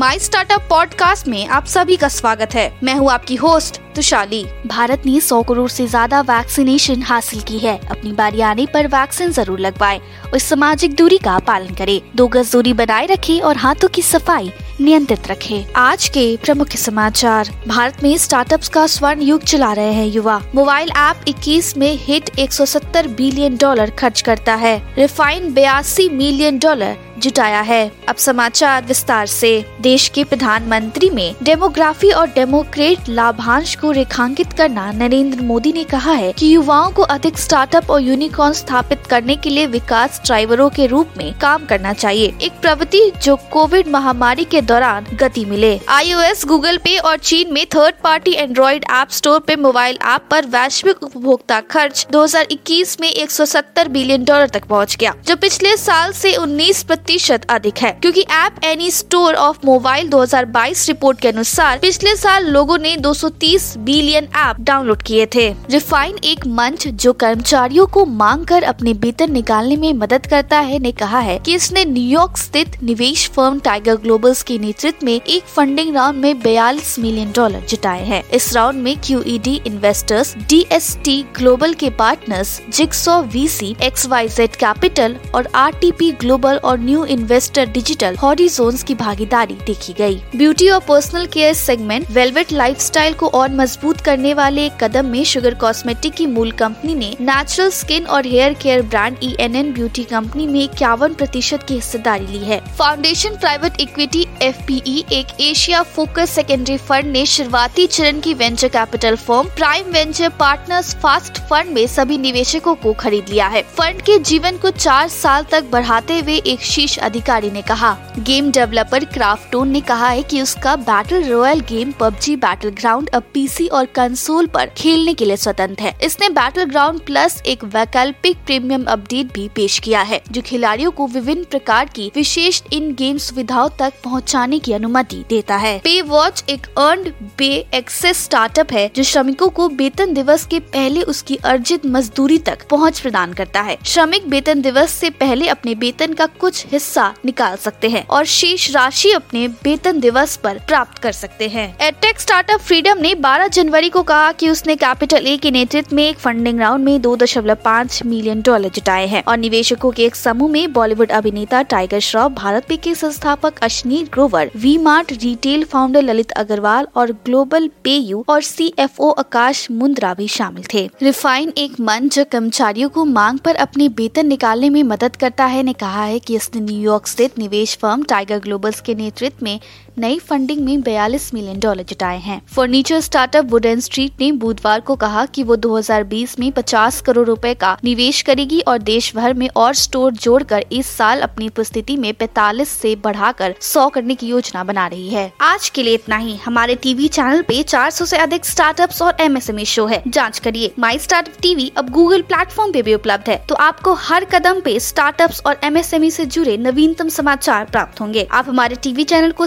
My startup podcast में आप सभी का स्वागत है। मैं हूँ आपकी होस्ट तुशाली। भारत ने 100 करोड़ से ज़्यादा वैक्सीनेशन हासिल की है। अपनी बारी आने पर वैक्सीन ज़रूर लगवाएँ और सामाजिक दूरी का पालन करें। दो गज दूरी बनाए रखें और हाथों की सफ़ाई नियंत्रित रखे। आज के प्रमुख समाचार। भारत में स्टार्टअप्स का स्वर्ण युग चला रहे हैं युवा। मोबाइल ऐप 21 में हिट 170 बिलियन डॉलर खर्च करता है। रिफाइन बयासी मिलियन डॉलर जुटाया है। अब समाचार विस्तार से। देश के प्रधानमंत्री में डेमोग्राफी और डेमोक्रेट लाभांश को रेखांकित करना नरेंद्र मोदी ने कहा है कि युवाओं को अधिक स्टार्टअप और यूनिकॉर्न स्थापित करने के लिए विकास ड्राइवरों के रूप में काम करना चाहिए। एक प्रवृत्ति जो कोविड महामारी के दौरान गति मिले। आईओएस गूगल पे और चीन में third party Android app store पे मोबाइल ऐप पर वैश्विक उपभोक्ता खर्च 2021 में 170 बिलियन डॉलर तक पहुँच गया, जो पिछले साल से 19 प्रतिशत अधिक है। क्योंकि app Annie store of mobile 2022 report के अनुसार पिछले साल लोगों ने 230 बिलियन ऐप डाउनलोड किए थे। रिफाइन एक मंच जो कर्मचारियों को मांग कर अपने वेतन निकालने में मदद करता है ने कहा है कि इसने न्यूयॉर्क स्थित निवेश फर्म टाइगर ग्लोबल्स के नेतृत्व में एक फंडिंग राउंड में बयालीस मिलियन डॉलर जुटाए हैं। इस राउंड में क्यू इन्वेस्टर्स डीएसटी ग्लोबल के partners jigsaw VC X Y Z capital और आरटीपी ग्लोबल और न्यू इन्वेस्टर डिजिटल हॉरिजोन्स की भागीदारी देखी गई ब्यूटी और personal care segment Velvet Lifestyle को और मज़बूत करने वाले एक कदम में शुगर कॉस्मेटिक की मूल कंपनी ने नेचुरल स्किन और hair care brand E N N beauty company में इक्यावन प्रतिशत की हिस्सेदारी ली है। फाउंडेशन प्राइवेट इक्विटी एफ़ एक एशिया फोकस सेकेंडरी फंड ने शुरुआती चरण की venture capital firm Prime Venture Partners fast fund में सभी निवेशकों को खरीद लिया है। फंड के जीवन को चार साल तक बढ़ाते हुए एक शीर्ष अधिकारी ने कहा। गेम डेवलपर क्राफ्टोन ने कहा है कि उसका battle royale game, PUBG battle ground अब पीसी और कंसोल पर खेलने के लिए स्वतंत्र है। इसने बैटल ग्राउंड प्लस एक वैकल्पिक प्रीमियम अपडेट भी पेश किया है, जो खिलाड़ियों को विभिन्न प्रकार की विशेष इन गेम सुविधाओं तक पहुँचाने की अनुमति देता है। पे वॉच एक अर्न बे एक्सेस स्टार्टअप है, जो श्रमिकों को वेतन दिवस के पहले उसकी अर्जित मजदूरी तक पहुँच प्रदान करता है। श्रमिक वेतन दिवस से पहले अपने वेतन का कुछ हिस्सा निकाल सकते हैं और शेष राशि अपने वेतन दिवस पर प्राप्त कर सकते हैं। एटेक स्टार्टअप फ्रीडम ने 12 जनवरी को कहा कि उसने कैपिटल ए के नेतृत्व में एक फंडिंग राउंड में दो दशमलव पाँच मिलियन डॉलर जुटाए हैं और निवेशकों के एक समूह में बॉलीवुड अभिनेता टाइगर श्रॉफ भारत पे के संस्थापक Ashneer Grover V Mart retail founder Lalit Agarwal और ग्लोबल पे यू और सी एफ़ ओ आकाश मुंद्रा भी शामिल थे। रिफाइन एक मंच जो कर्मचारियों को मांग पर अपने वेतन निकालने में मदद करता है, ने कहा है कि इसने न्यूयॉर्क स्थित निवेश फर्म टाइगर ग्लोबल्स के नेतृत्व में नई फंडिंग में 42 मिलियन डॉलर जुटाए हैं। फर्नीचर स्टार्टअप वुडन स्ट्रीट ने बुधवार को कहा कि वो 2020 में 50 करोड़ रुपए का निवेश करेगी और देश भर में और स्टोर जोड़कर इस साल अपनी उपस्थिति में 45 से बढ़ाकर 100 करने की योजना बना रही है। आज के लिए इतना ही। हमारे टीवी चैनल पे 400 से अधिक स्टार्टअप्स और एमएसएमई शो है। जाँच करिए। माई स्टार्टअप टीवी अब गूगल प्लेटफॉर्म पे भी उपलब्ध है। तो आपको हर कदम पे स्टार्टअप्स और एमएसएमई से जुड़े नवीनतम समाचार प्राप्त होंगे। आप हमारे टीवी चैनल को